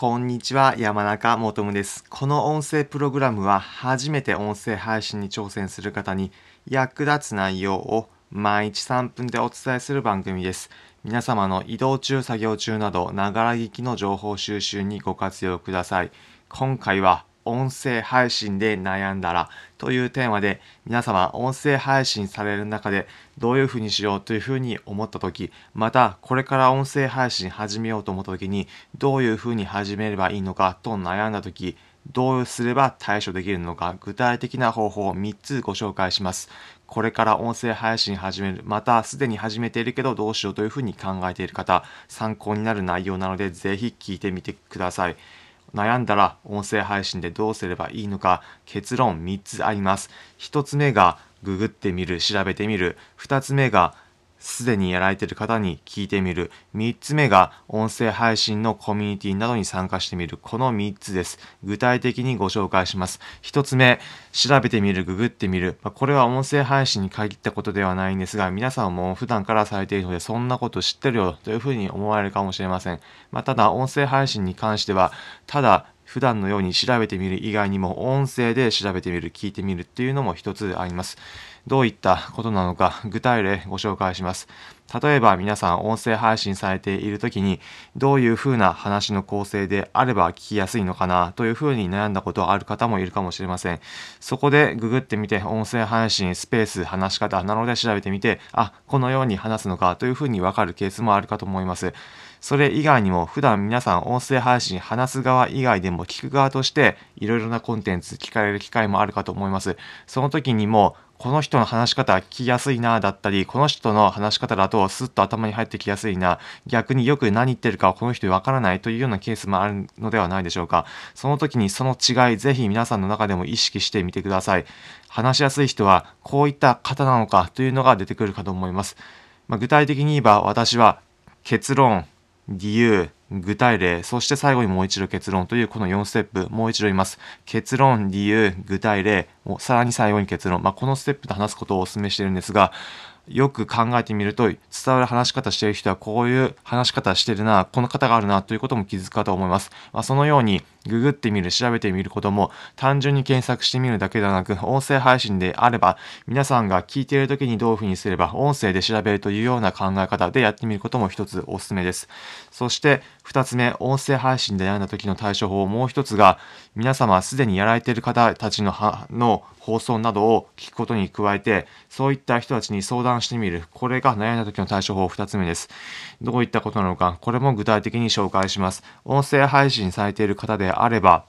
こんにちは、山中もとむです。この音声プログラムは初めて音声配信に挑戦する方に役立つ内容を毎日3分でお伝えする番組です。皆様の移動中、作業中など、ながら聞きの情報収集にご活用ください。今回は音声配信で悩んだらというテーマで皆様音声配信される中でどういうふうにしようというふうに思った時またこれから音声配信始めようと思った時にどういうふうに始めればいいのかと悩んだ時どうすれば対処できるのか具体的な方法を3つご紹介します。これから音声配信始める、またすでに始めているけどどうしようというふうに考えている方、参考になる内容なのでぜひ聞いてみてください。悩んだら音声配信でどうすればいいのか結論3つあります。1つ目がググってみる、調べてみる。2つ目がすでにやられている方に聞いてみる。3つ目が音声配信のコミュニティなどに参加してみる。この3つです。具体的にご紹介します。1つ目、調べてみる、ググってみる。これは音声配信に限ったことではないんですが、皆さんも普段からされているので、そんなこと知ってるよというふうに思われるかもしれません。まあ、ただ、音声配信に関しては、ただ、普段のように調べてみる以外にも音声で調べてみる、聞いてみるっていうのも一つあります。どういったことなのか具体例ご紹介します。例えば皆さん音声配信されている時にどういう風な話の構成であれば聞きやすいのかなという風に悩んだことある方もいるかもしれません。そこでググってみて音声配信スペース話し方なので調べてみてあ、このように話すのかという風にわかるケースもあるかと思います。それ以外にも普段皆さん音声配信話す側以外でも聞く側としていろいろなコンテンツ聞かれる機会もあるかと思います。その時にもこの人の話し方聞きやすいなだったり、この人の話し方だとスッと頭に入ってきやすいな、逆によく何言ってるかこの人わからないというようなケースもあるのではないでしょうか。その時にその違い、ぜひ皆さんの中でも意識してみてください。話しやすい人はこういった方なのかというのが出てくるかと思います。まあ、具体的に言えば私は結論、理由、具体例、そして最後にもう一度結論というこの4ステップ、もう一度言います。結論、理由、具体例、さらに最後に結論。まあ、このステップで話すことをお勧めしているんですが、よく考えてみると、伝わる話し方してる人はこういう話し方してるな、この方があるなということも気づくかと思います。まあ、そのように、ググってみる、調べてみることも、単純に検索してみるだけではなく、音声配信であれば、皆さんが聞いている時にどういうふうにすれば、音声で調べるというような考え方でやってみることも一つお勧めです。そして、二つ目、音声配信で悩んだ時の対処法、もう一つが、皆様すでにやられている方たちのの放送などを聞くことに加えて、そういった人たちに相談してみる。これが悩んだ時の対処法二つ目です。どういったことなのか、これも具体的に紹介します。音声配信されている方であれば、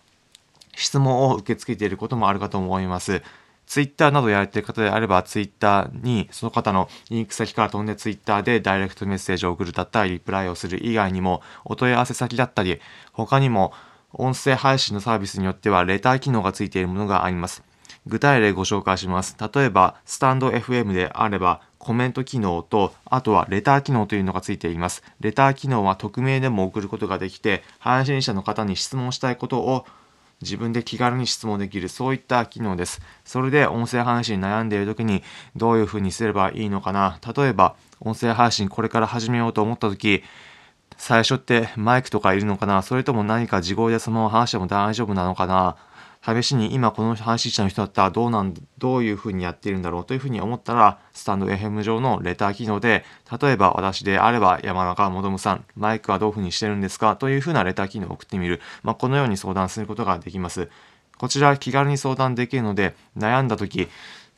質問を受け付けていることもあるかと思います。ツイッターなどやられている方であれば、ツイッターにその方のリンク先から飛んでツイッターでダイレクトメッセージを送るだったり、リプライをする以外にも、お問い合わせ先だったり、他にも音声配信のサービスによってはレター機能がついているものがあります。具体例ご紹介します。例えば、スタンド FM であれば、コメント機能と、あとはレター機能というのがついています。レター機能は匿名でも送ることができて、配信者の方に質問したいことを自分で気軽に質問できる、そういった機能です。それで音声配信悩んでいる時にどういうふうにすればいいのかな。例えば、音声配信これから始めようと思った時、最初ってマイクとかいるのかなそれとも何か自語でそのまま話しても大丈夫なのかな試しに今この配信者の人だったらどうなん、どういうふうにやっているんだろうというふうに思ったら、スタンド FM 上のレター機能で、例えば私であれば山中もどむさん、マイクはどういうふうにしてるんですかというふうなレター機能を送ってみる。まあ、このように相談することができます。こちら気軽に相談できるので、悩んだ時、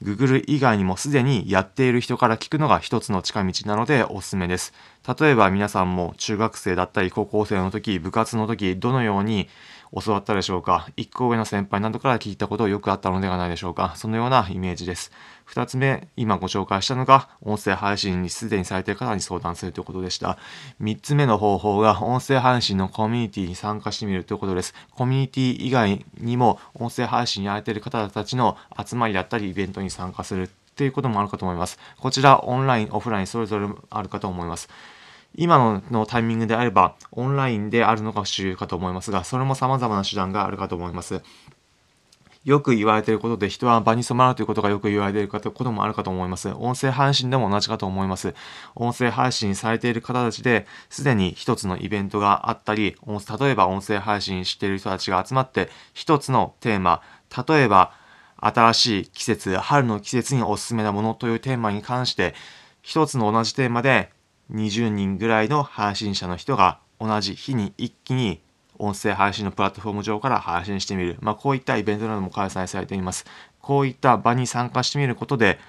Google 以外にもすでにやっている人から聞くのが一つの近道なのでおすすめです。例えば皆さんも中学生だったり高校生の時、部活の時、どのように教わったでしょうか？一個上の先輩などから聞いたことをよくあったのではないでしょうか？そのようなイメージです。二つ目、今ご紹介したのが、音声配信にすでにされている方に相談するということでした。三つ目の方法が、音声配信のコミュニティに参加してみるということです。コミュニティ以外にも、音声配信やられている方たちの集まりだったり、イベントに参加するっていうこともあるかと思います。こちら、オンライン、オフライン、それぞれあるかと思います。今のタイミングであれば、オンラインであるのが主流かと思いますが、それも様々な手段があるかと思います。よく言われていることで人は場に染まるということがよく言われていることもあるかと思います。音声配信でも同じかと思います。音声配信されている方たちですでに一つのイベントがあったり、例えば音声配信している人たちが集まって一つのテーマ、例えば新しい季節、春の季節におすすめなものというテーマに関して一つの同じテーマで20人ぐらいの配信者の人が同じ日に一気に音声配信のプラットフォーム上から配信してみる。まあ、こういったイベントなども開催されています。こういった場に参加してみることで、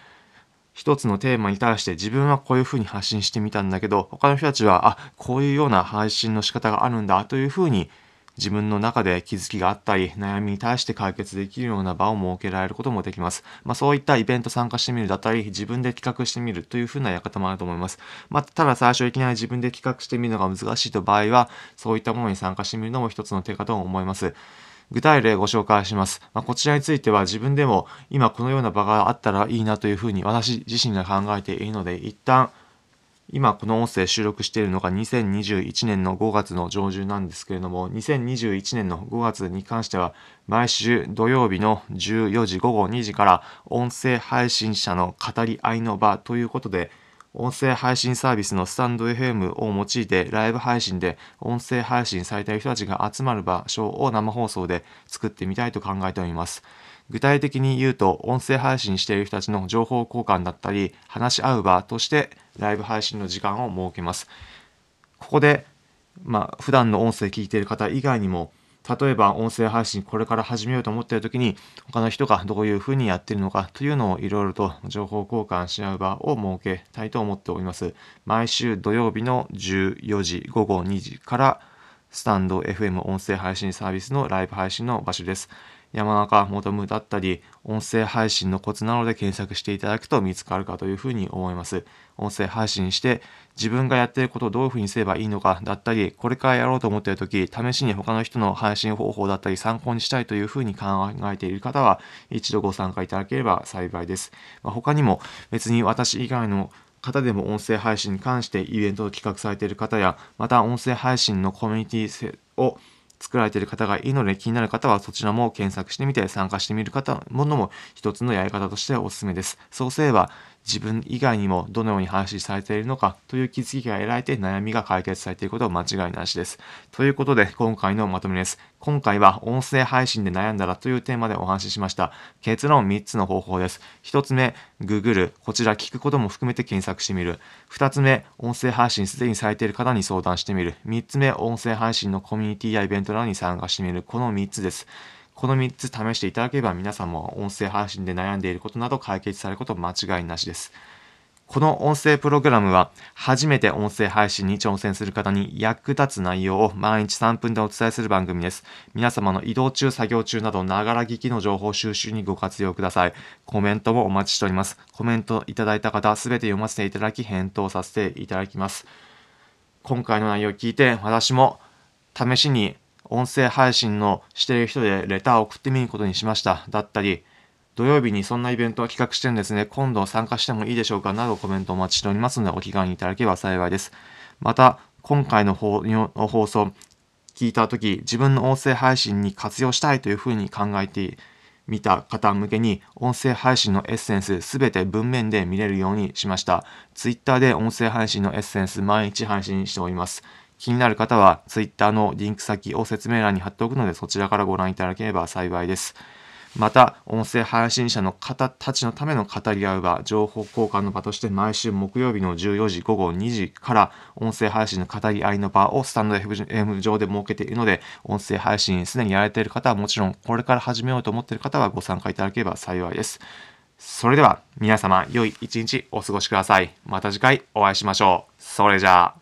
一つのテーマに対して自分はこういうふうに発信してみたんだけど、他の人たちは、あ、こういうような配信の仕方があるんだというふうに自分の中で気づきがあったり、悩みに対して解決できるような場を設けられることもできます。まあ、そういったイベント参加してみるだったり、自分で企画してみるというふうなやり方もあると思います。まあ、ただ最初いきなり自分で企画してみるのが難しいと場合は、そういったものに参加してみるのも一つの手かと思います。具体例ご紹介します。まあ、こちらについては自分でも今このような場があったらいいなというふうに私自身が考えているので、一旦今この音声収録しているのが2021年の5月の上旬なんですけれども、2021年の5月に関しては、毎週土曜日の14時午後2時から音声配信者の語り合いの場ということで、音声配信サービスのスタンド FM を用いてライブ配信で音声配信されている人たちが集まる場所を生放送で作ってみたいと考えております。具体的に言うと、音声配信している人たちの情報交換だったり、話し合う場としてライブ配信の時間を設けます。ここで、まあ、普段の音声聞いている方以外にも、例えば音声配信これから始めようと思っている時に他の人がどういうふうにやっているのかというのをいろいろと情報交換し合う場を設けたいと思っております。毎週土曜日の14時午後2時からスタンド FM 音声配信サービスのライブ配信の場所です。山中元むだったり、音声配信のコツなどで検索していただくと見つかるかというふうに思います。音声配信して自分がやっていることをどういうふうにすればいいのかだったり、これからやろうと思っているとき、試しに他の人の配信方法だったり参考にしたいというふうに考えている方は、一度ご参加いただければ幸いです。まあ、他にも別に私以外の方でも音声配信に関してイベントを企画されている方や、また音声配信のコミュニティを作られている方がいいので気になる方はそちらも検索してみて参加してみる方ものも一つのやり方としておすすめです。そうすれば自分以外にもどのように配信されているのかという気づきが得られて悩みが解決されていることは間違いなしです。ということで今回のまとめです。今回は音声配信で悩んだらというテーマでお話ししました。結論3つの方法です。1つ目、Google、こちら聞くことも含めて検索してみる。2つ目、音声配信すでにされている方に相談してみる。3つ目、音声配信のコミュニティやイベントなどに参加してみる。この3つです。この3つ試していただければ皆さんも音声配信で悩んでいることなど解決されること間違いなしです。この音声プログラムは初めて音声配信に挑戦する方に役立つ内容を毎日3分でお伝えする番組です。皆様の移動中、作業中など、ながら聞きの情報収集にご活用ください。コメントもお待ちしております。コメントいただいた方、すべて読ませていただき、返答させていただきます。今回の内容を聞いて、私も試しに音声配信のしてる人でレターを送ってみることにしました。だったり、土曜日にそんなイベントを企画してるんですね。今度参加してもいいでしょうかなどコメントお待ちしておりますのでお気軽にいただければ幸いです。また、今回の放送聞いたとき、自分の音声配信に活用したいというふうに考えてみた方向けに、音声配信のエッセンスすべて文面で見れるようにしました。Twitter で音声配信のエッセンス毎日配信しております。気になる方は Twitter のリンク先を説明欄に貼っておくのでそちらからご覧いただければ幸いです。また、音声配信者の方たちのための語り合う場、情報交換の場として毎週木曜日の14時午後2時から音声配信の語り合いの場をスタンド FM 上で設けているので、音声配信すでにやられている方はもちろん、これから始めようと思っている方はご参加いただければ幸いです。それでは皆様、良い一日お過ごしください。また次回お会いしましょう。それじゃあ。